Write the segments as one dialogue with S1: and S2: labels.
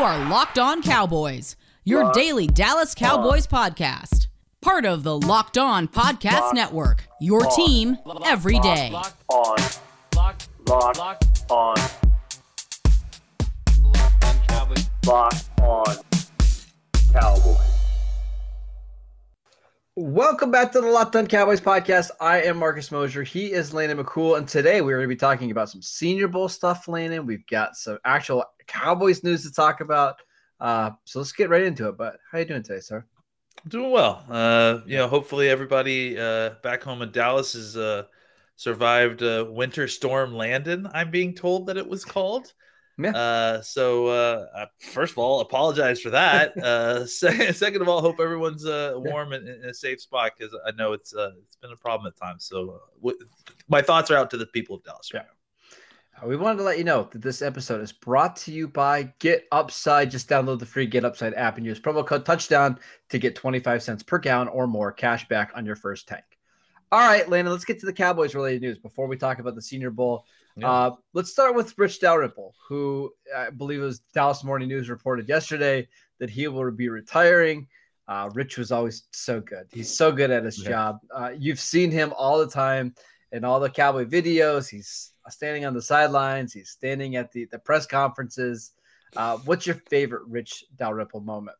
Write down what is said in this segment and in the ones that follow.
S1: You are Locked On Cowboys, your daily Dallas Cowboys podcast. Part of the Locked On Podcast Network, your team every day.
S2: on,
S3: Locked,
S2: lock
S3: locked,
S2: on, lock on Cowboys.
S4: Welcome back to the Locked On Cowboys podcast. I am Marcus Mosher. He is Landon McCool, and today we're going to be talking about some Senior Bowl stuff, Landon. We've got some actual Cowboys news to talk about. Uh, so let's get right into it. But how you doing today, sir?
S5: Doing well. Uh, you know, hopefully everybody uh, back home in Dallas has uh, survived uh, Winter Storm Landon. I'm being told that it was called.
S4: Yeah.
S5: Uh, so uh, first of all, apologize for that. uh, second, second of all, hope everyone's uh, warm and in a safe spot because I know it's uh, it's been a problem at times. So uh, w- my thoughts are out to the people of Dallas. Right
S4: Uh, We wanted to let you know that this episode is brought to you by Get Upside. Just download the free Get Upside app and use promo code touchdown to get 25 cents per gallon or more cash back on your first tank. All right, Landon, let's get to the Cowboys related news before we talk about the Senior Bowl.
S5: Yeah.
S4: Uh, let's start with Rich Dalrymple, who I believe it was Dallas Morning News reported yesterday that he will be retiring. Uh, Rich was always so good. He's so good at his
S5: Yeah.
S4: job. Uh, you've seen him all the time in all the Cowboy videos. He's standing on the sidelines. He's standing at the, the press conferences. Uh, what's your favorite Rich Dalrymple moment?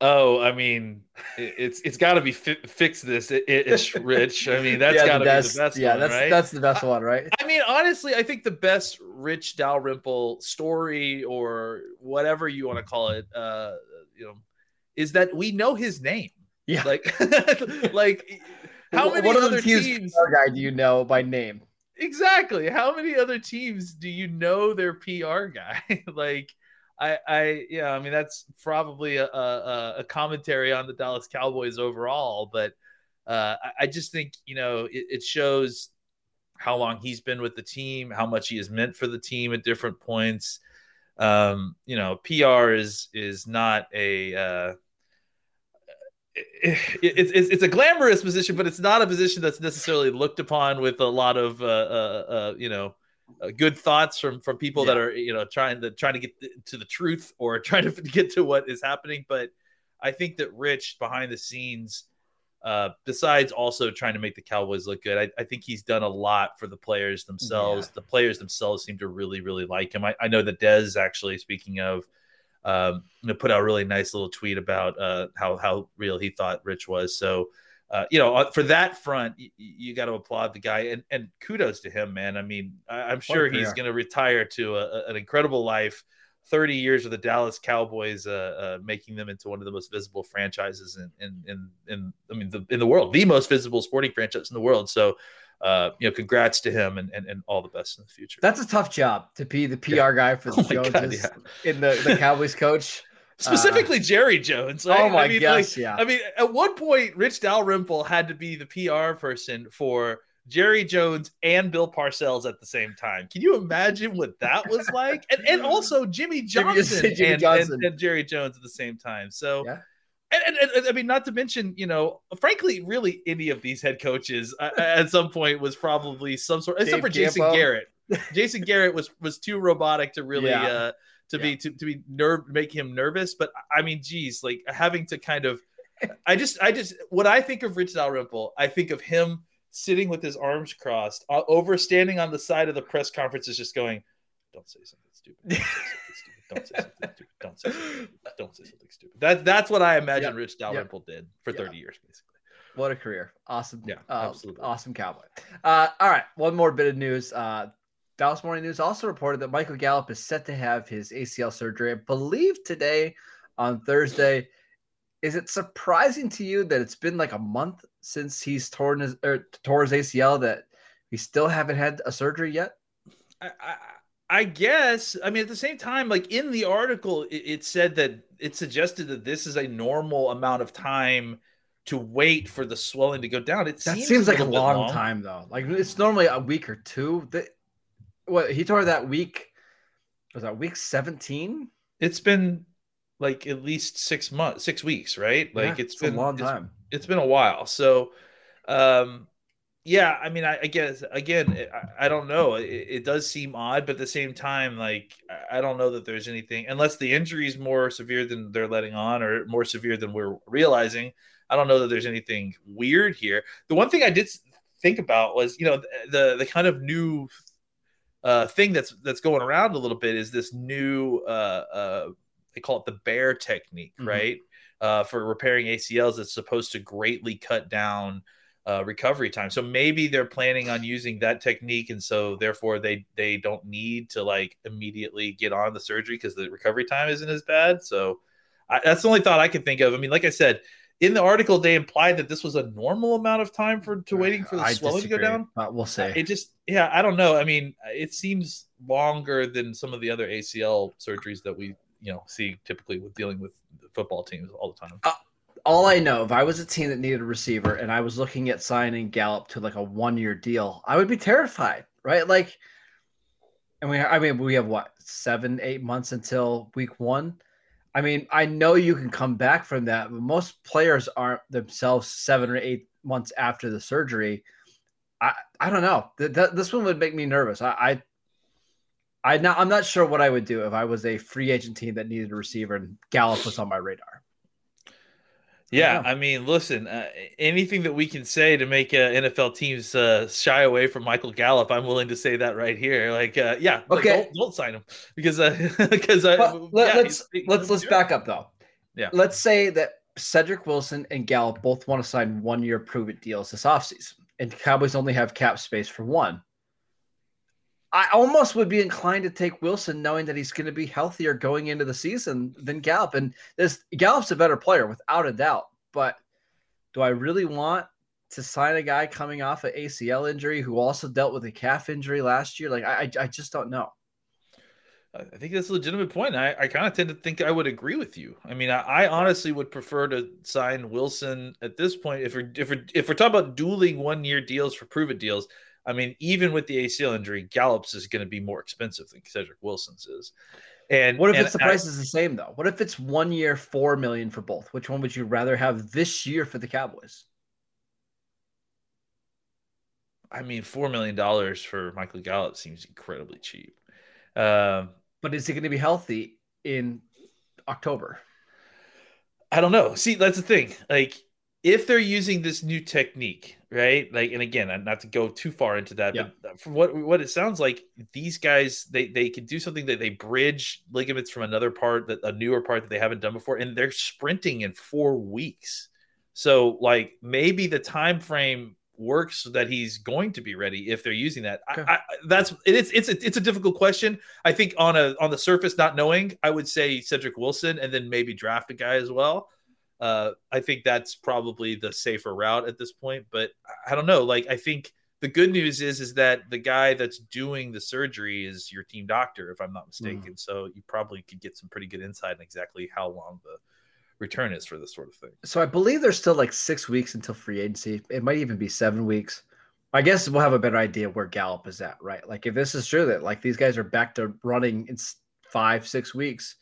S5: Oh, I mean, it, it's it's got to be fi- fix this it, ish rich. I mean, that's
S4: Yeah,
S5: got to be the best
S4: Yeah,
S5: one,
S4: that's
S5: right?
S4: that's the best one, right?
S5: I mean, honestly, I think the best Rich Dalrymple story or whatever you want to call it, uh, you know, is that we know his name.
S4: Yeah.
S5: Like, like how many
S4: What
S5: other
S4: teams
S5: teams?
S4: Guy do you know by name?
S5: Exactly. How many other teams do you know their PR guy? like, I, I, yeah, I mean, that's probably a, a, a commentary on the Dallas Cowboys overall, but uh, I, I just think, you know, it, it shows how long he's been with the team, how much he has meant for the team at different points. Um, you know, PR is, is not a, uh, it's it's it's a glamorous position, but it's not a position that's necessarily looked upon with a lot of uh, uh, uh, you know uh, good thoughts from from people that are you know trying to trying to get to the truth or trying to get to what is happening. But I think that Rich behind the scenes, uh, besides also trying to make the Cowboys look good, I, I think he's done a lot for the players themselves. The players themselves seem to really really like him. I, I know that Dez actually speaking of um, you know, put out a really nice little tweet about uh, how how real he thought Rich was. So, uh, you know, for that front, you, you got to applaud the guy and and kudos to him, man. I mean, I, I'm sure he's going to retire to a, a- an incredible life. 30 years with the Dallas Cowboys, uh, uh, making them into one of the most visible franchises in, in, in, in I mean, the, in the world, the most visible sporting franchise in the world. So, uh, you know, congrats to him and, and, and all the best in the future.
S4: That's a tough job to be the PR guy for the
S5: Oh my God,
S4: Joneses in the, the Cowboys coach.
S5: Specifically, Jerry Jones. Right?
S4: Oh my
S5: I mean,
S4: gosh,
S5: like,
S4: yeah.
S5: I mean, at one point, Rich Dalrymple had to be the PR person for Jerry Jones and Bill Parcells at the same time. Can you imagine what that was like? And and also Jimmy
S4: Jimmy-
S5: Johnson,
S4: Jimmy
S5: and,
S4: Johnson.
S5: And, and Jerry Jones at the same time. So.
S4: Yeah.
S5: And, and, and, I mean, not to mention, you know, frankly, really, any of these head coaches uh, at some point was probably some sort, except
S4: Dave
S5: for Jason
S4: Campo.
S5: Garrett. Jason Garrett was was too robotic to really
S4: Yeah.
S5: uh, to be to, to be nerve make him nervous. But I mean, geez, like having to kind of, I just I just when I think of Rich Dalrymple, I think of him sitting with his arms crossed, uh, over standing on the side of the press conference, is just going, "Don't say something stupid. Don't say something stupid. Don't say something stupid. Don't say something, don't say something stupid." That's that's what I imagine
S4: Yep.
S5: Rich Dalrymple did for
S4: Yeah.
S5: thirty years, basically.
S4: What a career. Awesome.
S5: Yeah,
S4: uh,
S5: absolutely.
S4: Awesome cowboy. Uh, all right. One more bit of news. Uh, Dallas Morning News also reported that Michael Gallup is set to have his ACL surgery, I believe today on Thursday. Is it surprising to you that it's been like a month since he's torn his or tore his ACL that we still haven't had a surgery yet?
S5: I, I, I guess. I mean, at the same time, like in the article, it, it, said that it suggested that this is a normal amount of time to wait for the swelling to go down. It
S4: that
S5: seems,
S4: seems like a long,
S5: long,
S4: time though. Like it's normally a week or two. That what he tore that week was that week seventeen.
S5: It's been like at least six months, six weeks, right? Like
S4: yeah,
S5: it's,
S4: it's
S5: been
S4: a long
S5: it's,
S4: time.
S5: it's been a while. So, um, yeah, I mean, I, I guess again, I, I don't know. It, it, does seem odd, but at the same time, like I don't know that there's anything unless the injury is more severe than they're letting on, or more severe than we're realizing. I don't know that there's anything weird here. The one thing I did think about was, you know, the the kind of new uh, thing that's that's going around a little bit is this new uh, uh, they call it the bear technique, mm-hmm. right? Uh, for repairing ACLs, it's supposed to greatly cut down uh, recovery time. So maybe they're planning on using that technique, and so therefore they they don't need to like immediately get on the surgery because the recovery time isn't as bad. So I, that's the only thought I can think of. I mean, like I said, in the article they implied that this was a normal amount of time for to waiting for the I swelling disagree, to go down.
S4: But we'll say
S5: it just yeah, I don't know. I mean, it seems longer than some of the other ACL surgeries that we you know see typically with dealing with football teams all the time.
S4: Uh, all I know, if I was a team that needed a receiver and I was looking at signing Gallup to like a one year deal, I would be terrified, right? Like, and we, I mean, we have what seven, eight months until week one. I mean, I know you can come back from that, but most players aren't themselves seven or eight months after the surgery. I, I don't know. Th- th- this one would make me nervous. I, I I I'm not sure what I would do if I was a free agent team that needed a receiver and Gallup was on my radar.
S5: Yeah, I mean, listen, uh, anything that we can say to make uh, NFL teams uh, shy away from Michael Gallup, I'm willing to say that right here. Like, uh, yeah, okay, don't, don't, sign him because because uh,
S4: uh let, us let's let's, let's back up though.
S5: Yeah,
S4: let's say that Cedric Wilson and Gallup both want to sign one year prove it deals this offseason, and Cowboys only have cap space for one. I almost would be inclined to take Wilson, knowing that he's going to be healthier going into the season than Gallup. And this Gallup's a better player without a doubt. But do I really want to sign a guy coming off an ACL injury who also dealt with a calf injury last year? Like I, I just don't know.
S5: I think that's a legitimate point. I, I kind of tend to think I would agree with you. I mean, I, I, honestly would prefer to sign Wilson at this point. If we're if we're if we're talking about dueling one year deals for prove it deals, I mean, even with the ACL injury, Gallup's is going to be more expensive than Cedric Wilson's is. And
S4: what if
S5: and
S4: it's the price I, is the same though? What if it's one year, four million for both? Which one would you rather have this year for the Cowboys?
S5: I mean, four million dollars for Michael Gallup seems incredibly cheap. Um,
S4: but is he going to be healthy in October?
S5: I don't know. See, that's the thing. Like, if they're using this new technique, right? Like, and again, not to go too far into that, yeah. but uh, from what what it sounds like, these guys they they can do something that they bridge ligaments from another part that a newer part that they haven't done before, and they're sprinting in four weeks. So, like, maybe the time frame works so that he's going to be ready if they're using that. Okay. I, I, that's it's it's a, it's a difficult question. I think on a on the surface, not knowing, I would say Cedric Wilson, and then maybe draft a guy as well. Uh, I think that's probably the safer route at this point. But I don't know. Like, I think the good news is is that the guy that's doing the surgery is your team doctor, if I'm not mistaken. Mm. So you probably could get some pretty good insight on exactly how long the return is for this sort of thing.
S4: So I believe there's still like six weeks until free agency. It might even be seven weeks. I guess we'll have a better idea where Gallup is at, right? Like if this is true that like these guys are back to running in five, six weeks,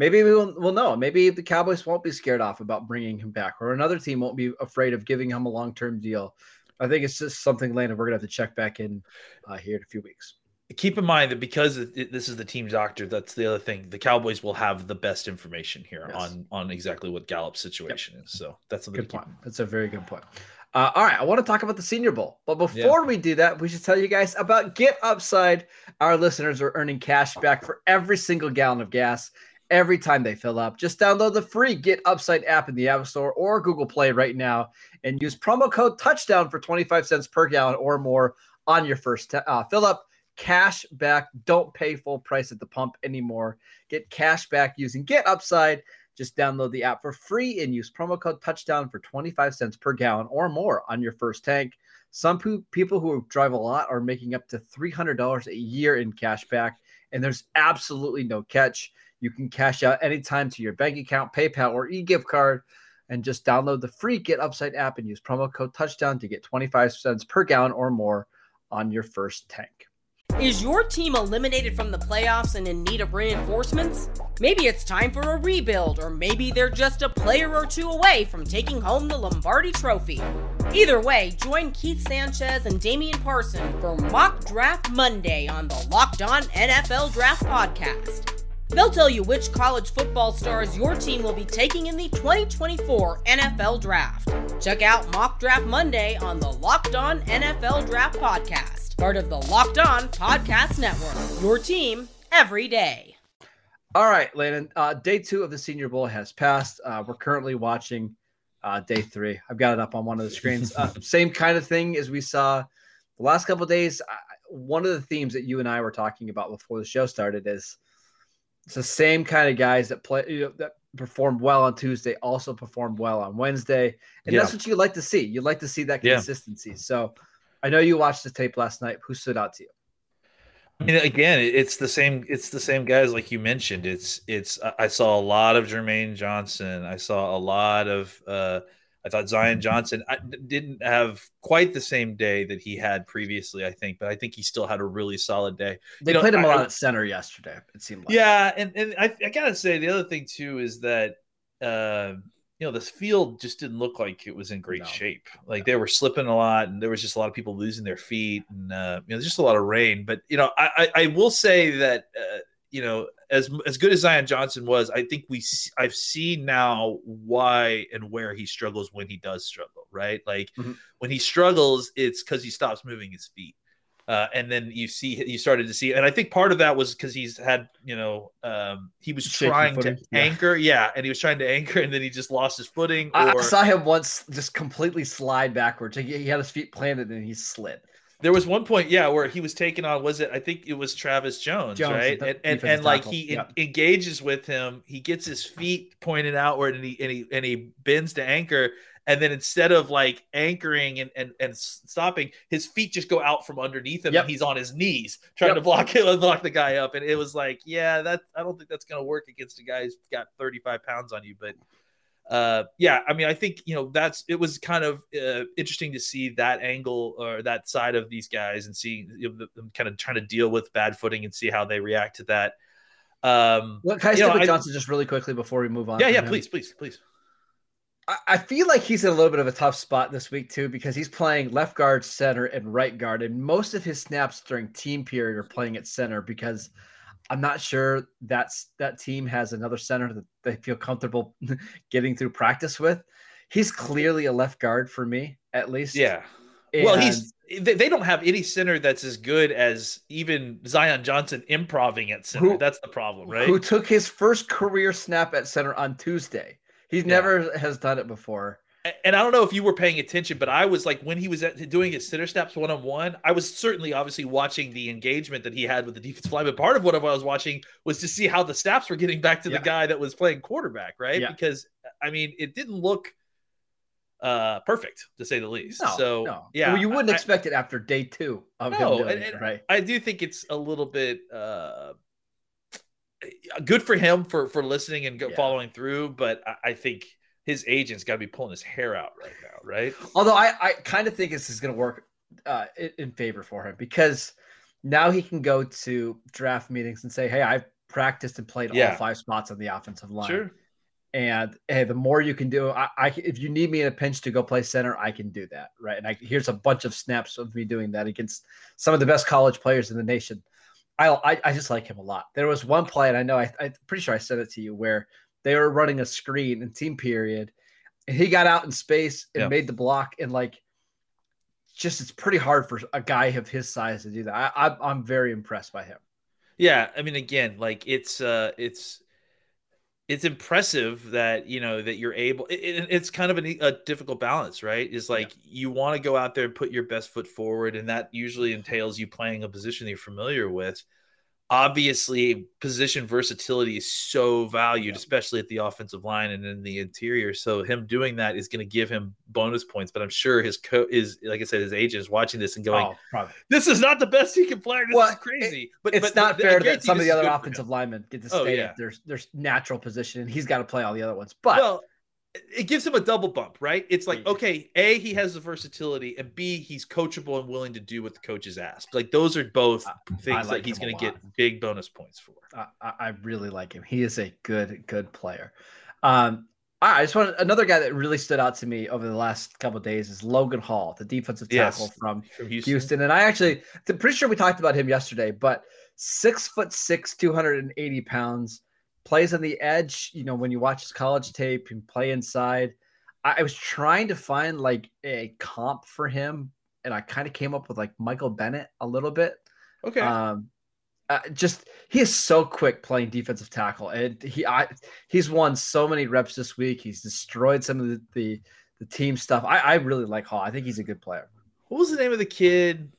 S4: maybe we will we'll know. Maybe the Cowboys won't be scared off about bringing him back, or another team won't be afraid of giving him a long term deal. I think it's just something, Landon, we're gonna have to check back in uh, here in a few weeks.
S5: Keep in mind that because it, this is the team doctor, that's the other thing. The Cowboys will have the best information here yes. on on exactly what Gallup's situation yep. is. So that's a
S4: good point. That's a very good point. Uh, all right, I want to talk about the Senior Bowl, but before yeah. we do that, we should tell you guys about Get Upside. Our listeners are earning cash back for every single gallon of gas every time they fill up. Just download the free Get Upside app in the App Store or Google Play right now and use promo code touchdown for 25 cents per gallon or more on your first t- uh, fill up. Cash back. Don't pay full price at the pump anymore. Get cash back using Get Upside. Just download the app for free and use promo code touchdown for 25 cents per gallon or more on your first tank. Some people who drive a lot are making up to $300 a year in cash back and there's absolutely no catch. You can cash out anytime to your bank account, PayPal, or e-gift card, and just download the free Get Upside app and use promo code Touchdown to get 25 cents per gallon or more on your first tank.
S1: Is your team eliminated from the playoffs and in need of reinforcements? Maybe it's time for a rebuild, or maybe they're just a player or two away from taking home the Lombardi Trophy. Either way, join Keith Sanchez and Damian Parson for Mock Draft Monday on the Locked On NFL Draft Podcast. They'll tell you which college football stars your team will be taking in the 2024 NFL Draft. Check out Mock Draft Monday on the Locked On NFL Draft Podcast, part of the Locked On Podcast Network. Your team every day.
S4: All right, Landon. Uh, day two of the Senior Bowl has passed. Uh, we're currently watching uh, day three. I've got it up on one of the screens. Uh, same kind of thing as we saw the last couple days. I, one of the themes that you and I were talking about before the show started is – it's the same kind of guys that play you know, that performed well on Tuesday also performed well on Wednesday, and yeah. that's what you like to see. You like to see that consistency. Yeah. So, I know you watched the tape last night. Who stood out to you?
S5: I mean, again, it's the same. It's the same guys like you mentioned. It's it's. I saw a lot of Jermaine Johnson. I saw a lot of uh, I thought Zion Johnson didn't have quite the same day that he had previously, I think, but I think he still had a really solid day.
S4: They you played know, him a lot at center yesterday, it seemed like.
S5: Yeah, and, and I, I gotta say the other thing too is that uh, you know, this field just didn't look like it was in great no. shape. Like they were slipping a lot, and there was just a lot of people losing their feet, and uh, you know, just a lot of rain. But you know, I, I, I will say that uh, you know, as as good as Zion Johnson was, I think we I've seen now why and where he struggles when he does struggle, right? Like mm-hmm. when he struggles, it's because he stops moving his feet. Uh, and then you see you started to see and i think part of that was because he's had you know um, he was Shaky trying footing. to yeah. anchor yeah and he was trying to anchor and then he just lost his footing
S4: or... i saw him once just completely slide backwards he had his feet planted and he slid
S5: there was one point, yeah, where he was taking on. Was it? I think it was Travis Jones, Jones right? And and, and like he yeah. engages with him, he gets his feet pointed outward, and he and he and he bends to anchor, and then instead of like anchoring and and, and stopping, his feet just go out from underneath him, yep. and he's on his knees trying yep. to block him, and block the guy up, and it was like, yeah, that I don't think that's gonna work against a guy who's got thirty five pounds on you, but uh, yeah, I mean, I think you know that's it was kind of uh, interesting to see that angle or that side of these guys and see you know, them kind of trying to deal with bad footing and see how they react to that. Um,
S4: well, can I stick with Johnson just really quickly before we move on?
S5: Yeah, yeah, him? please, please, please.
S4: I, I feel like he's in a little bit of a tough spot this week too because he's playing left guard, center, and right guard, and most of his snaps during team period are playing at center because I'm not sure that's that team has another center that they feel comfortable getting through practice with. He's clearly a left guard for me, at least.
S5: Yeah. And well, he's they don't have any center that's as good as even Zion Johnson improving at center. Who, that's the problem, right?
S4: Who took his first career snap at center on Tuesday. He yeah. never has done it before
S5: and I don't know if you were paying attention, but I was like when he was at, doing his center steps one on one, I was certainly obviously watching the engagement that he had with the defensive line. But part of what I was watching was to see how the snaps were getting back to yeah. the guy that was playing quarterback, right? Yeah. Because I mean, it didn't look uh perfect to say the least. No, so no. yeah,
S4: well, you wouldn't I, expect it after day two of no, him doing
S5: and,
S4: it, right?
S5: I do think it's a little bit uh good for him for for listening and yeah. following through, but I, I think his agent's got to be pulling his hair out right now, right?
S4: Although I, I kind of think this is going to work uh, in, favor for him because now he can go to draft meetings and say, "Hey, I've practiced and played yeah. all five spots on the offensive line." Sure. And hey, the more you can do, I, I, if you need me in a pinch to go play center, I can do that, right? And I, here's a bunch of snaps of me doing that against some of the best college players in the nation. I, I, I just like him a lot. There was one play, and I know I, I'm pretty sure I said it to you, where they were running a screen in team period, and he got out in space and yep. made the block. And like, just it's pretty hard for a guy of his size to do that. I, I I'm very impressed by him.
S5: Yeah, I mean, again, like it's uh, it's it's impressive that you know that you're able. It, it's kind of a, a, difficult balance, right? Is like yeah. you want to go out there and put your best foot forward, and that usually entails you playing a position you're familiar with obviously position versatility is so valued, especially at the offensive line and in the interior. So him doing that is going to give him bonus points. But I'm sure his co is like I said, his agent is watching this and going,
S4: Oh,
S5: "This is not the best he can play. This
S4: Well,
S5: is crazy." but
S4: it's
S5: but
S4: not
S5: I
S4: fair that some of the other
S5: good for him.
S4: offensive linemen get to
S5: Oh,
S4: stay
S5: yeah.
S4: at their, their natural position, and he's got to play all the other ones. But
S5: well, it gives him a double bump, right? It's like, okay, A, he has the versatility, and B, he's coachable and willing to do what the coaches ask. Like those are both things
S4: like
S5: that he's going to get big bonus points for.
S4: I, I really like him. He is a good, good player. Um, I just want another guy that really stood out to me over the last couple of days is Logan Hall, the defensive
S5: Yes.
S4: tackle from
S5: From Houston.
S4: Houston. And I actually, I'm pretty sure we talked about him yesterday, but six foot six, 280 pounds, plays on the edge. You know, when you watch his college tape and play inside, I, I was trying to find like a comp for him, and I kind of came up with like Michael Bennett a little bit.
S5: Okay.
S4: Um, uh, just he is so quick playing defensive tackle, and he I he's won so many reps this week. He's destroyed some of the the, the team stuff. I, I really like Hall. I think he's a good player.
S5: what was the name of the kid?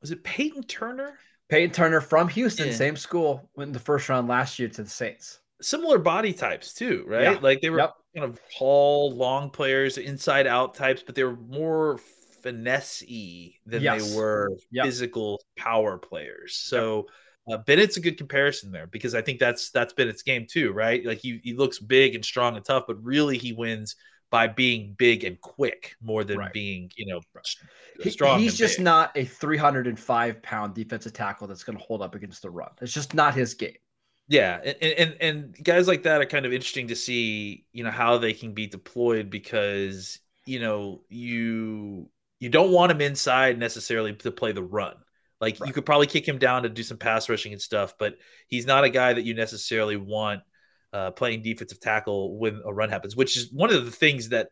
S5: Was it Payton Turner?
S4: Payton Turner from Houston,
S5: Yeah.
S4: same school, went in the first round last year to the Saints.
S5: Similar body types too, right?
S4: Yeah.
S5: Like they were
S4: Yep.
S5: kind of tall, long players, inside out types, but they were more finesse-y than
S4: Yes.
S5: they were
S4: Yep.
S5: physical power players. So uh, Bennett's a good comparison there because I think that's that's Bennett's game too, right? Like he he looks big and strong and tough, but really he wins by being big and quick more than
S4: Right.
S5: being, you know, s-
S4: He-
S5: strong.
S4: he's just
S5: big.
S4: not a 305 pound defensive tackle that's going to hold up against the run. It's just not his game.
S5: Yeah, and, and and guys like that are kind of interesting to see, you know, how they can be deployed because you know you you don't want him inside necessarily to play the run. Like you could probably kick him down to do some pass rushing and stuff, but he's not a guy that you necessarily want uh, playing defensive tackle when a run happens. Which is one of the things that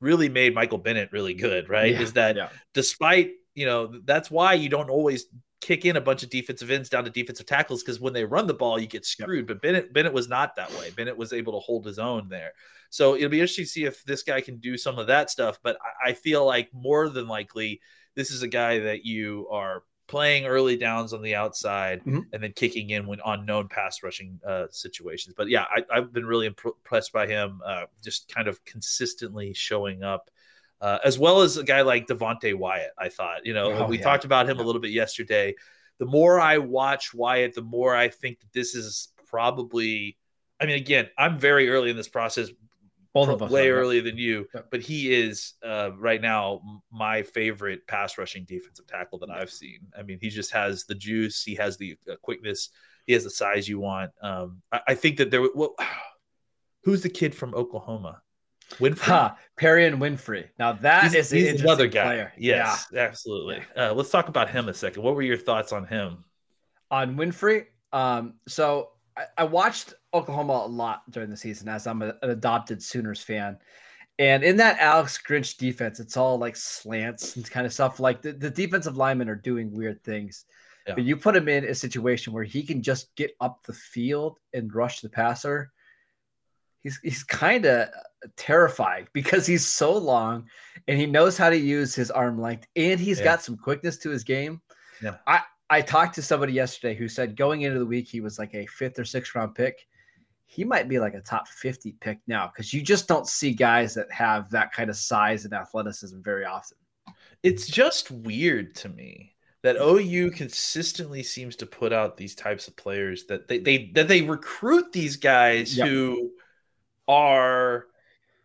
S5: really made Michael Bennett really good, right?
S4: Yeah,
S5: Is that
S4: yeah.
S5: despite you know that's why you don't always kick in a bunch of defensive ends down to defensive tackles because when they run the ball you get screwed but bennett bennett was not that way bennett was able to hold his own there so it'll be interesting to see if this guy can do some of that stuff but i, I feel like more than likely this is a guy that you are playing early downs on the outside
S4: Mhm.
S5: and then kicking in when on known pass rushing uh, situations but yeah I, i've been really imp- impressed by him uh, just kind of consistently showing up uh, as well as a guy like Devonte Wyatt. I thought, you know,
S4: Oh,
S5: we
S4: yeah.
S5: talked about him
S4: Yeah.
S5: a little bit yesterday. The more I watch Wyatt, the more I think that this is probably. I mean, again, I'm very early in this process,
S4: Both of us
S5: way
S4: yeah.
S5: earlier than you,
S4: Yeah.
S5: but he is uh, right now my favorite pass rushing defensive tackle that I've seen. I mean, he just has the juice, he has the uh, quickness, he has the size you want. Um, I, I think that there. Well, who's the kid from Oklahoma? Winfrey.
S4: Ha, Perrion Winfrey. Now that
S5: He's,
S4: is
S5: he's another guy.
S4: player.
S5: Yes, absolutely. Uh, let's talk about him a second. What were your thoughts on him?
S4: on Winfrey. Um, so I, I watched Oklahoma a lot during the season as I'm a- an adopted Sooners fan. And in that Alex Grinch defense, it's all like slants and kind of stuff. Like the, the defensive linemen are doing weird things.
S5: Yeah.
S4: But you put him in a situation where he can just get up the field and rush the passer. He's he's kind of terrifying because he's so long and he knows how to use his arm length and he's
S5: Yeah.
S4: got some quickness to his game.
S5: Yeah.
S4: I I talked to somebody yesterday who said going into the week he was like a fifth or sixth round pick. He might be like a top 50 pick now because you just don't see guys that have that kind of size and athleticism very often.
S5: It's just weird to me that OU consistently seems to put out these types of players that they, they that they recruit these guys
S4: Yep.
S5: who are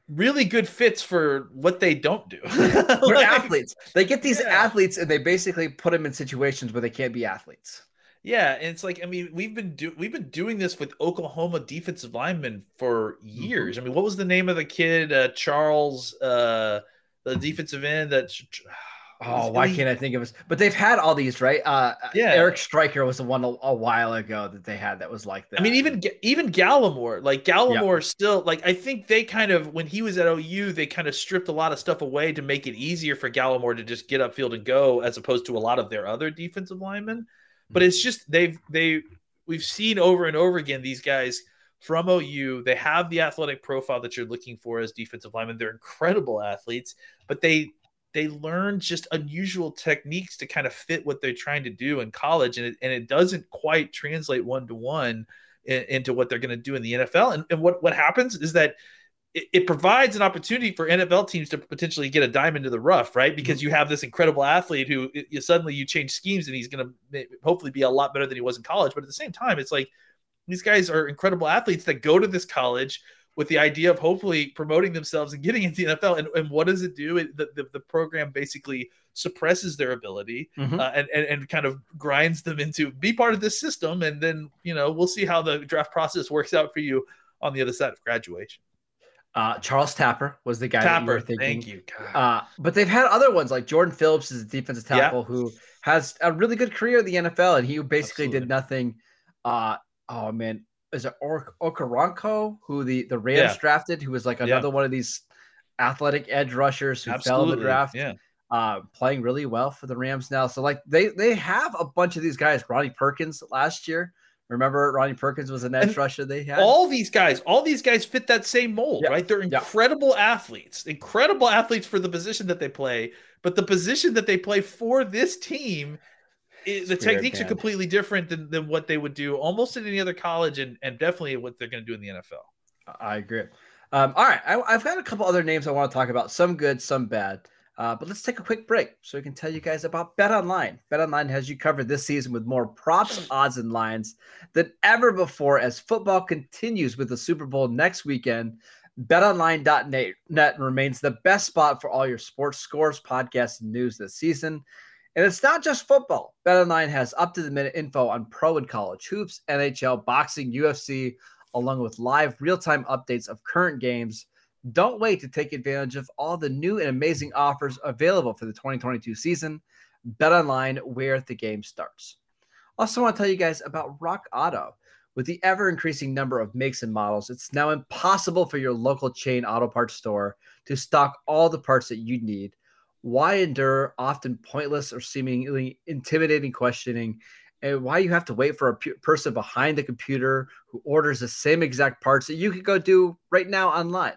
S5: really good fits for what they don't do.
S4: They're
S5: Like-
S4: athletes. They get these
S5: Yeah.
S4: athletes and they basically put them in situations where they can't be athletes.
S5: Yeah, and it's like I mean we've been do we've been doing this with Oklahoma defensive linemen for years. I mean, what was the name of the kid uh, Charles, uh, the defensive end that?
S4: Oh, why can't I think of it? But they've had all these, right? Uh,
S5: Yeah.
S4: Eric Striker was the one a, a while ago that they had that was like that.
S5: I mean, even even Gallimore, like Gallimore, still like I think they kind of when he was at OU, they kind of stripped a lot of stuff away to make it easier for Gallimore to just get upfield and go, as opposed to a lot of their other defensive linemen. But it's just they've they we've seen over and over again these guys from OU. They have the athletic profile that you're looking for as defensive linemen. They're incredible athletes, but they they learn just unusual techniques to kind of fit what they're trying to do in college, and it, and it doesn't quite translate one to one into what they're going to do in the NFL. And, and what what happens is that it, it, provides an opportunity for NFL teams to potentially get a diamond to the rough, right? Because mm-hmm. you have this incredible athlete who you, suddenly you change schemes and he's going to hopefully be a lot better than he was in college. But at the same time, it's like these guys are incredible athletes that go to this college with the idea of hopefully promoting themselves and getting into the NFL. And, and what does it do? It, the, the, the, program basically suppresses their ability mm-hmm. uh, and, and, and kind of grinds them into be part of this system. And then, you know, we'll see how the draft process works out for you on the other side of graduation.
S4: Uh, Charles Tapper was the guy Tapper, that you were thinking.
S5: Thank you.
S4: Uh, but they've had other ones like Jordan Phillips is a defensive tackle yeah. who has a really good career in the NFL, and he basically Absolutely. did nothing. Uh, oh man, is it or- Okoronkwo who the the Rams yeah. drafted, who was like another yeah. one of these athletic edge rushers who Absolutely. fell in the draft.
S5: Yeah.
S4: Uh, playing really well for the Rams now. So like they they have a bunch of these guys. Ronnie Perkins last year Remember, Ronnie Perkins was an edge rusher they had.
S5: All these guys, all these guys fit that same mold, yeah. right? They're incredible yeah. athletes, incredible athletes for the position that they play. But the position that they play for this team, it, the techniques man. are completely different than, than what they would do almost in any other college, and, and definitely what they're going to do in the NFL.
S4: I agree. Um, all right, I, I've got a couple other names I want to talk about. Some good, some bad. Uh, but let's take a quick break so we can tell you guys about Bet Online. Bet Online has you covered this season with more props, odds, and lines than ever before as football continues with the Super Bowl next weekend. BetOnline.net remains the best spot for all your sports scores, podcasts, and news this season. And it's not just football. BetOnline has up to the minute info on pro and college hoops, NHL, boxing, UFC, along with live real time updates of current games don't wait to take advantage of all the new and amazing offers available for the 2022 season. Bet online where the game starts. Also, want to tell you guys about Rock Auto. With the ever increasing number of makes and models, it's now impossible for your local chain auto parts store to stock all the parts that you need. Why endure often pointless or seemingly intimidating questioning? And why you have to wait for a person behind the computer who orders the same exact parts that you could go do right now online?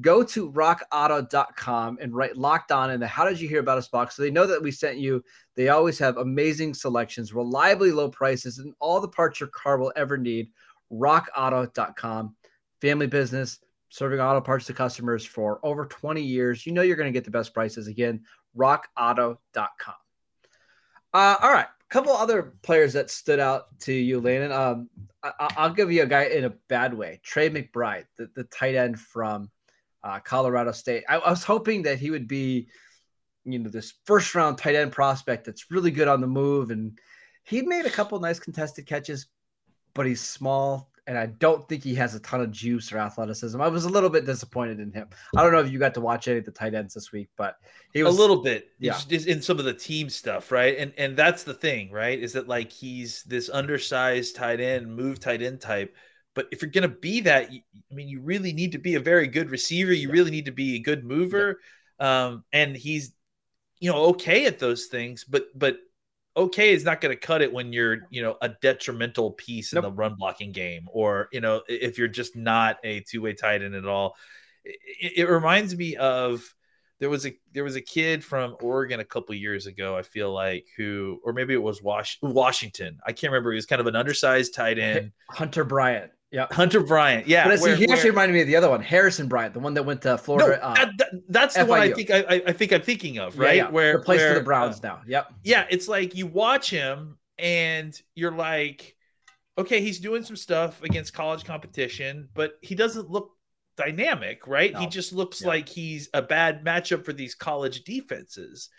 S4: Go to rockauto.com and write locked on in the how did you hear about us box so they know that we sent you. They always have amazing selections reliably low prices and all the parts your car will ever need. rockauto.com family business serving auto parts to customers for over 20 years. You know you're going to get the best prices. Again rockauto.com uh, all right a couple other players that stood out to you landon. Um, I, will give you a guy in a bad way trey mcbride the, the tight end from uh, Colorado State. I, I, was hoping that he would be, you know, this first round tight end prospect that's really good on the move. And he made a couple nice contested catches, but he's small. And I don't think he has a ton of juice or athleticism. I was a little bit disappointed in him. I don't know if you got to watch any of the tight ends this week, but he was
S5: a little bit, yeah, in some of the team stuff, right? And and that's the thing, right? Is that like he's this undersized tight end, move tight end type but if you're going to be that, I mean, you really need to be a very good receiver. You really need to be a good mover. Um, and he's, you know, okay at those things, but but okay is not going to cut it when you're, you know, a detrimental piece in the run blocking game, or you know, if you're just not a two way tight end at all. It, it, reminds me of there was a there was a kid from Oregon a couple years ago. I feel like who, or maybe it was Was- Washington. I can't remember. He was kind of an undersized tight end.
S4: Hunter Bryant. Yeah,
S5: Hunter Bryant. Yeah,
S4: but where, he actually reminded me of the other one, Harrison Bryant, the one that went to Florida.
S5: No, that, that, that's the FIU. one I think I, I, think I'm thinking of, right? Yeah, yeah.
S4: Where plays for the Browns uh, now. Yep.
S5: Yeah, it's like you watch him and you're like, okay, he's doing some stuff against college competition, but he doesn't look dynamic, right? No. He just looks yeah. like he's a bad matchup for these college defenses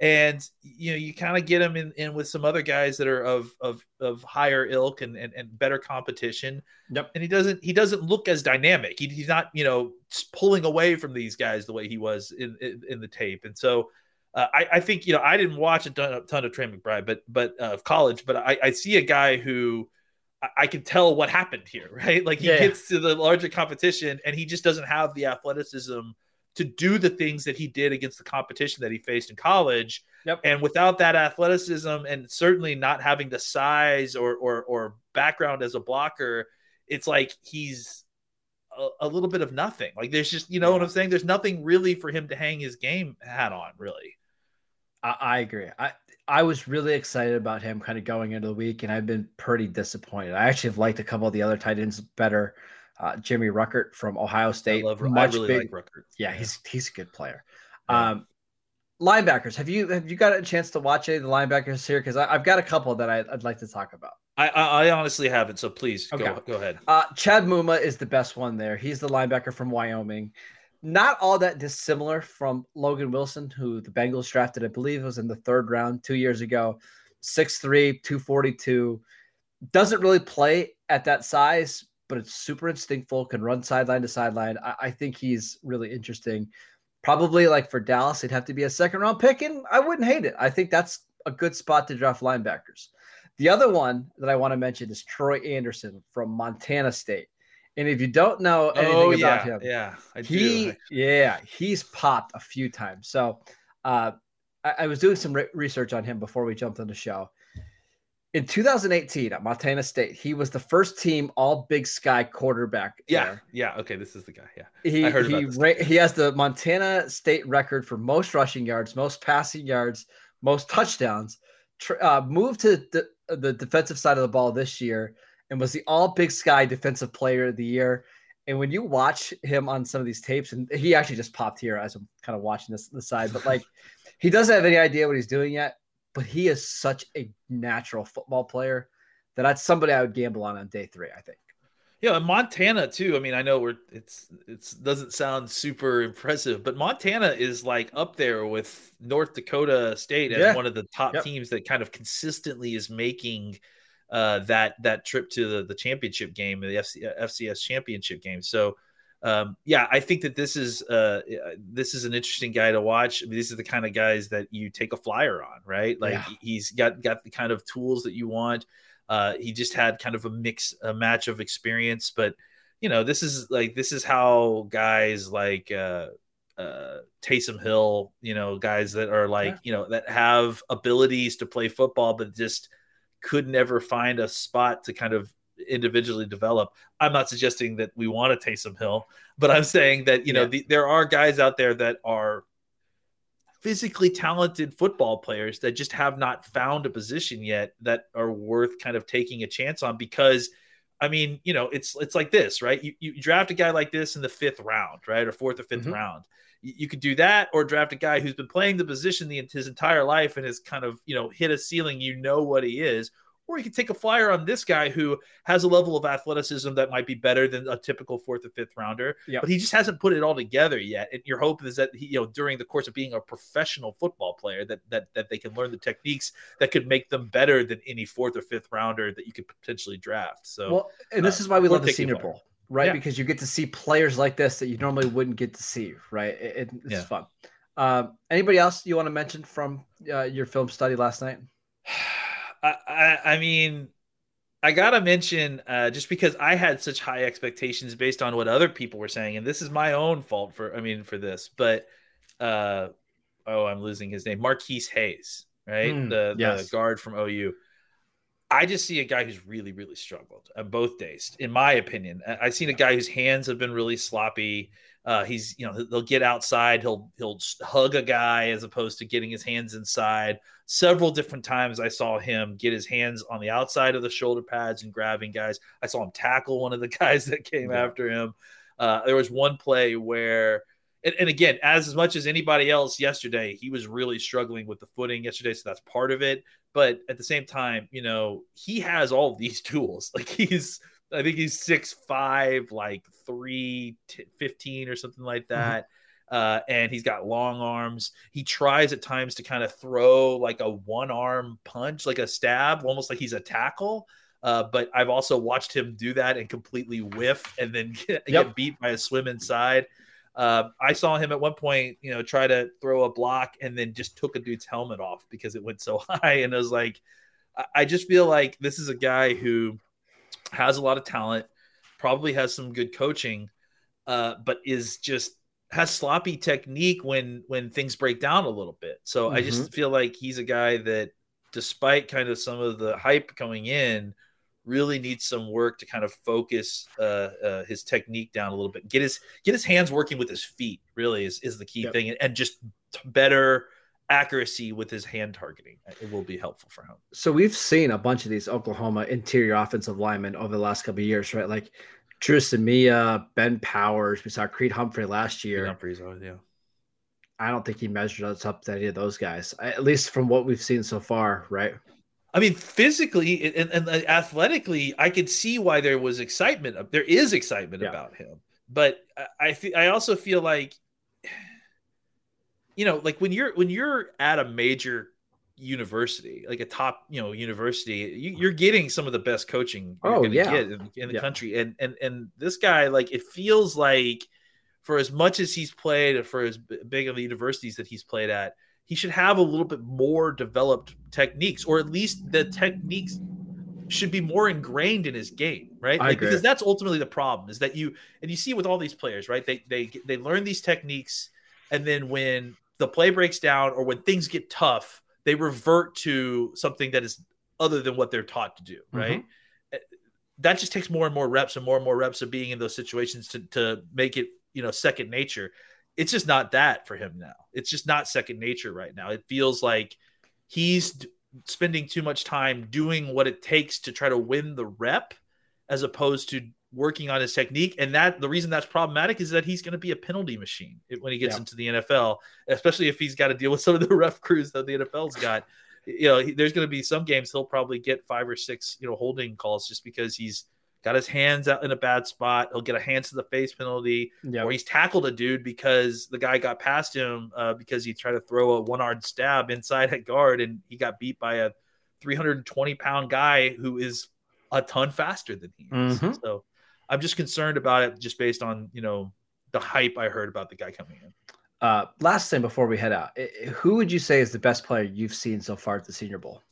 S5: and you know you kind of get him in, in with some other guys that are of of of higher ilk and and, and better competition
S4: yep
S5: and he doesn't he doesn't look as dynamic he, he's not you know pulling away from these guys the way he was in in, in the tape and so uh, I, I think you know I didn't watch a ton, a ton of Trey McBride, but but uh, of college, but I, I see a guy who I, I can tell what happened here, right? Like he yeah. gets to the larger competition and he just doesn't have the athleticism to do the things that he did against the competition that he faced in college.
S4: Yep.
S5: And without that athleticism and certainly not having the size or, or, or background as a blocker, it's like he's a, a little bit of nothing. Like there's just you know what I'm saying. There's nothing really for him to hang his game hat on. Really,
S4: I, I agree. I I was really excited about him kind of going into the week, and I've been pretty disappointed. I actually have liked a couple of the other tight ends better. Uh, Jimmy Ruckert from Ohio State,
S5: I love.
S4: much
S5: I really
S4: big,
S5: like Ruckert.
S4: yeah, he's he's a good player.
S5: Yeah.
S4: Um, linebackers, have you have you got a chance to watch any of the linebackers here? Because I've got a couple that I, I'd like to talk about.
S5: I, I I honestly haven't. So please go
S4: Okay.
S5: go ahead.
S4: Uh, Chad Muma is the best one there. He's the linebacker from Wyoming. Not all that dissimilar from Logan Wilson, who the Bengals drafted, I believe was in the third round two years ago. 6'3, 242. Doesn't really play at that size, but it's super instinctful, can run sideline to sideline. I, I think he's really interesting. Probably like for Dallas, it'd have to be a second round pick, and I wouldn't hate it. I think that's a good spot to draft linebackers. The other one that I want to mention is Troy Anderson from Montana State. And if you don't know anything
S5: Oh
S4: about him,
S5: yeah. I
S4: he
S5: do.
S4: yeah he's popped a few times so uh I, I was doing some re- research on him before we jumped on the show in 2018 at montana state he was the first team all big sky quarterback
S5: Yeah,
S4: there.
S5: yeah. Okay, this is the guy. Yeah.
S4: he
S5: I heard
S4: he,
S5: about
S4: ra- he has the montana state record for most rushing yards most passing yards most touchdowns uh, moved to the, the defensive side of the ball this year and was the all big sky defensive player of the year and when you watch him on some of these tapes, and he actually just popped here as I'm kind of watching this the side, but like he doesn't have any idea what he's doing yet. But he is such a natural football player that that's somebody I would gamble on on day three. I think.
S5: Yeah, and Montana too. I mean, I know we're it's it's doesn't sound super impressive, but Montana is like up there with North Dakota State as
S4: Yeah.
S5: one of the top
S4: Yep.
S5: teams that kind of consistently is making uh, that that trip to the, the championship game, the FC, FCS championship game. So, um, yeah, I think that this is uh, this is an interesting guy to watch. I mean, these are the kind of guys that you take a flyer on, right? Like
S4: Yeah.
S5: he's got got the kind of tools that you want. Uh, he just had kind of a mix, a match of experience, but you know, this is like this is how guys like uh, uh, Taysom Hill, you know, guys that are like
S4: Yeah.
S5: you know that have abilities to play football, but just could never find a spot to kind of individually develop. I'm not suggesting that we want a Taysom Hill, but I'm saying that you know
S4: Yeah.
S5: the, there are guys out there that are physically talented football players that just have not found a position yet that are worth kind of taking a chance on because I mean, you know, it's it's like this, right? You, you draft a guy like this in the fifth round, right, or fourth or 5th
S4: Mhm.
S5: round. You, you could do that, or draft a guy who's been playing the position the, his entire life and has kind of you know hit a ceiling. You know what he is, or you could take a flyer on this guy who has a level of athleticism that might be better than a typical fourth or fifth rounder,
S4: Yep.
S5: but he just hasn't put it all together yet. And your hope is that he, you know, during the course of being a professional football player, that that that they can learn the techniques that could make them better than any fourth or fifth rounder that you could potentially draft. So
S4: Well, and this
S5: uh,
S4: is why we love the Senior. Bowl, right?
S5: Yeah.
S4: Because you get to see players like this that you normally wouldn't get to see, right? It, it- it's
S5: Yeah.
S4: fun. Um, anybody else you want to mention from uh, your film study last night?
S5: I, I, I mean, I gotta mention uh, just because I had such high expectations based on what other people were saying, and this is my own fault for I mean for this, but uh, oh, I'm losing his name, Marquis Hayes, right,
S4: Hmm,
S5: the
S4: yes.
S5: the guard from OU. I just see a guy who's really, really struggled on both days, in my opinion. I- I've seen a guy whose hands have been really sloppy. Uh, he's, you know, he'll get outside, he'll he'll hug a guy as opposed to getting his hands inside. Several different times I saw him get his hands on the outside of the shoulder pads and grabbing guys. I saw him tackle one of the guys that came
S4: Yeah.
S5: after him. Uh, there was one play where, and, and again, as, as much as anybody else yesterday, he was really struggling with the footing yesterday, so that's part of it. But at the same time, you know, he has all these tools. Like he's, I think he's six five, like three t- fifteen or something like that. Uh, and he's got long arms. He tries at times to kind of throw like a one arm punch, like a stab, almost like he's a tackle. Uh, but I've also watched him do that and completely whiff and then get,
S4: Yep.
S5: get beat by a swim inside. Uh, I saw him at one point, you know, try to throw a block and then just took a dude's helmet off because it went so high. And I was like, I- I just feel like this is a guy who has a lot of talent, probably has some good coaching, uh, but is just has sloppy technique when when things break down a little bit. So I just feel like he's a guy that, despite kind of some of the hype coming in, really needs some work to kind of focus uh, uh, his technique down a little bit. Get his get his hands working with his feet. Really is is the key
S4: Yep.
S5: thing, and, and just better accuracy with his hand targeting. It will be helpful for him.
S4: So we've seen a bunch of these Oklahoma interior offensive linemen over the last couple of years, right? Like Dru Samia, Ben Powers. We saw Creed Humphrey last year.
S5: Humphreys, oh, yeah.
S4: I don't think he measured us up to any of those guys, at least from what we've seen so far, right?
S5: I mean, physically and, and uh, athletically, I could see why there was excitement. There is excitement
S4: Yeah.
S5: about him, but I I, fe- I also feel like, you know, like when you're when you're at a major university, like a top you know university, you, you're getting some of the best coaching
S4: Oh, yeah.
S5: get in, in the
S4: Yeah.
S5: country, and and and this guy, like, it feels like for as much as he's played, for as big of the universities that he's played at, he should have a little bit more developed techniques, or at least the techniques should be more ingrained in his game, right? Like, because that's ultimately the problem is that you and you see with all these players, right? They they they learn these techniques, and then when the play breaks down or when things get tough, they revert to something that is other than what they're taught to do, right? Eh, That just takes more and more reps and more and more reps of being in those situations to to make it you know second nature it's just not that for him now. It's just not second nature right now. It feels like he's d- spending too much time doing what it takes to try to win the rep as opposed to working on his technique. And that the reason that's problematic is that he's going to be a penalty machine when he gets
S4: Yeah.
S5: into the NFL, especially if he's got to deal with some of the rough crews that the NFL's got. You know, there's going to be some games he'll probably get five or six, you know, holding calls just because he's got his hands out in a bad spot. He'll get a hands to the face penalty
S4: Yeah.
S5: or he's tackled a dude because the guy got past him uh, because he tried to throw a one-armed stab inside at guard and he got beat by a 320 pound guy who is a ton faster than he is.
S4: Mhm.
S5: So I'm just concerned about it just based on you know the hype I heard about the guy coming in.
S4: Uh, last thing before we head out, who would you say is the best player you've seen so far at the Senior Bowl?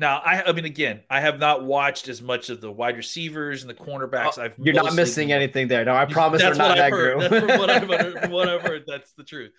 S5: Now, I, I mean, again, I have not watched as much of the wide receivers and the cornerbacks.
S4: Oh,
S5: I've
S4: you're not missing anything there. No, I promise they're not that
S5: I've
S4: group.
S5: That's from what I've, heard, from what I've heard. That's the truth.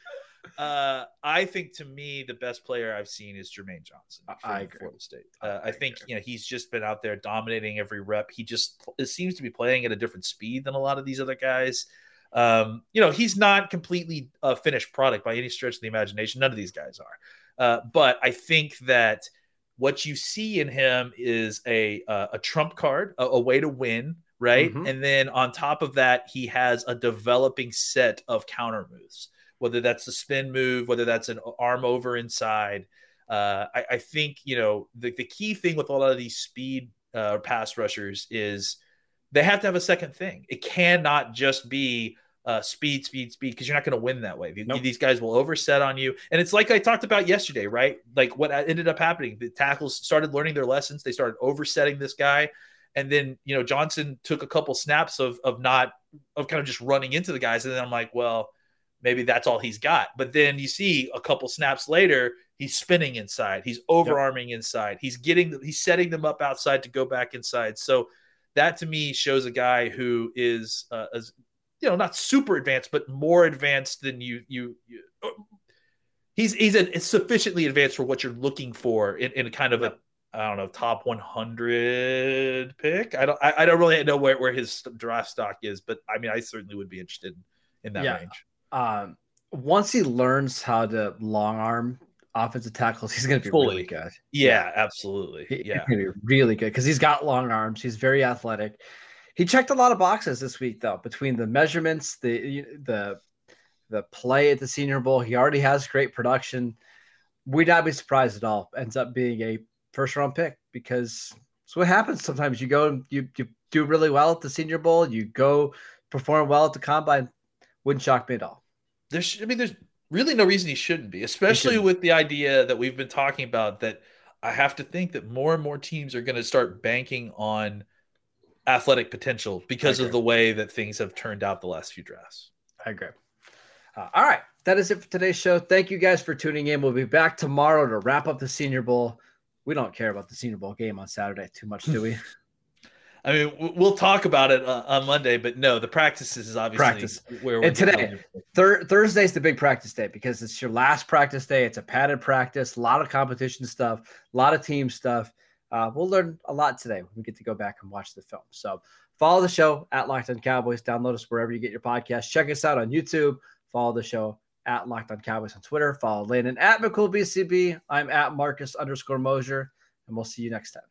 S5: Uh, I think to me, the best player I've seen is Jermaine Johnson
S4: I-
S5: from
S4: I agree.
S5: Florida State.
S4: I
S5: Uh, I,
S4: agree.
S5: think you know he's just been out there dominating every rep. He just it seems to be playing at a different speed than a lot of these other guys. Um, you know, he's not completely a finished product by any stretch of the imagination. None of these guys are. Uh, but I think that what you see in him is a uh, a trump card, a, a way to win, right?
S4: Mhm.
S5: And then on top of that, he has a developing set of counter moves, whether that's the spin move, whether that's an arm over inside. Uh, I, I think you know the, the key thing with a lot of these speed uh, pass rushers is they have to have a second thing. It cannot just be uh, speed, speed, speed, because you're not going to win that way. These-
S4: Nope.
S5: These guys will overset on you, and it's like I talked about yesterday, right? Like what ended up happening, the tackles started learning their lessons. They started oversetting this guy, and then you know Johnson took a couple snaps of of not of kind of just running into the guys, and then I'm like, well, maybe that's all he's got. But then you see a couple snaps later, he's spinning inside, he's overarming inside, he's getting he's setting them up outside to go back inside. So that to me shows a guy who is uh, as you know not super advanced, but more advanced than you you. you he's he's a, sufficiently advanced for what you're looking for in, in kind of a I don't know top 100 pick. I don't I, I don't really know where, where his draft stock is, but I mean I certainly would be interested in that
S4: Yeah.
S5: range.
S4: Um, once he learns how to long arm offensive tackles, he's going to be
S5: Fully.
S4: really good.
S5: Yeah, absolutely.
S4: He-
S5: Yeah.
S4: He's going to be really good because he's got long arms. He's very athletic. He checked a lot of boxes this week, though, between the measurements, the the the play at the Senior Bowl. He already has great production. We'd not be surprised at all. Ends up being a first round pick because it's what happens sometimes. You go and you, you do really well at the Senior Bowl. You go perform well at the combine. Wouldn't shock me at all.
S5: There's I mean there's really no reason he shouldn't be, especially
S4: shouldn't.
S5: with the idea that we've been talking about that I have to think that more and more teams are going to start banking on athletic potential because of the way that things have turned out the last few drafts.
S4: I agree. Uh, all right. That is it for today's show. Thank you guys for tuning in. We'll be back tomorrow to wrap up the Senior Bowl. We don't care about the Senior Bowl game on Saturday too much, do we?
S5: I mean, we'll talk about it uh, on Monday, but no, the practices is obviously
S4: practice.
S5: where.
S4: And today, thir- Thursday is the big practice day because it's your last practice day. It's a padded practice, a lot of competition stuff, a lot of team stuff. Uh, we'll learn a lot today when we get to go back and watch the film. So follow the show at Locked On Cowboys. Download us wherever you get your podcast. Check us out on YouTube. Follow the show at Locked On Cowboys on Twitter. Follow Landon at McCoolBCB. I'm at Marcus underscore Mosher, and we'll see you next time.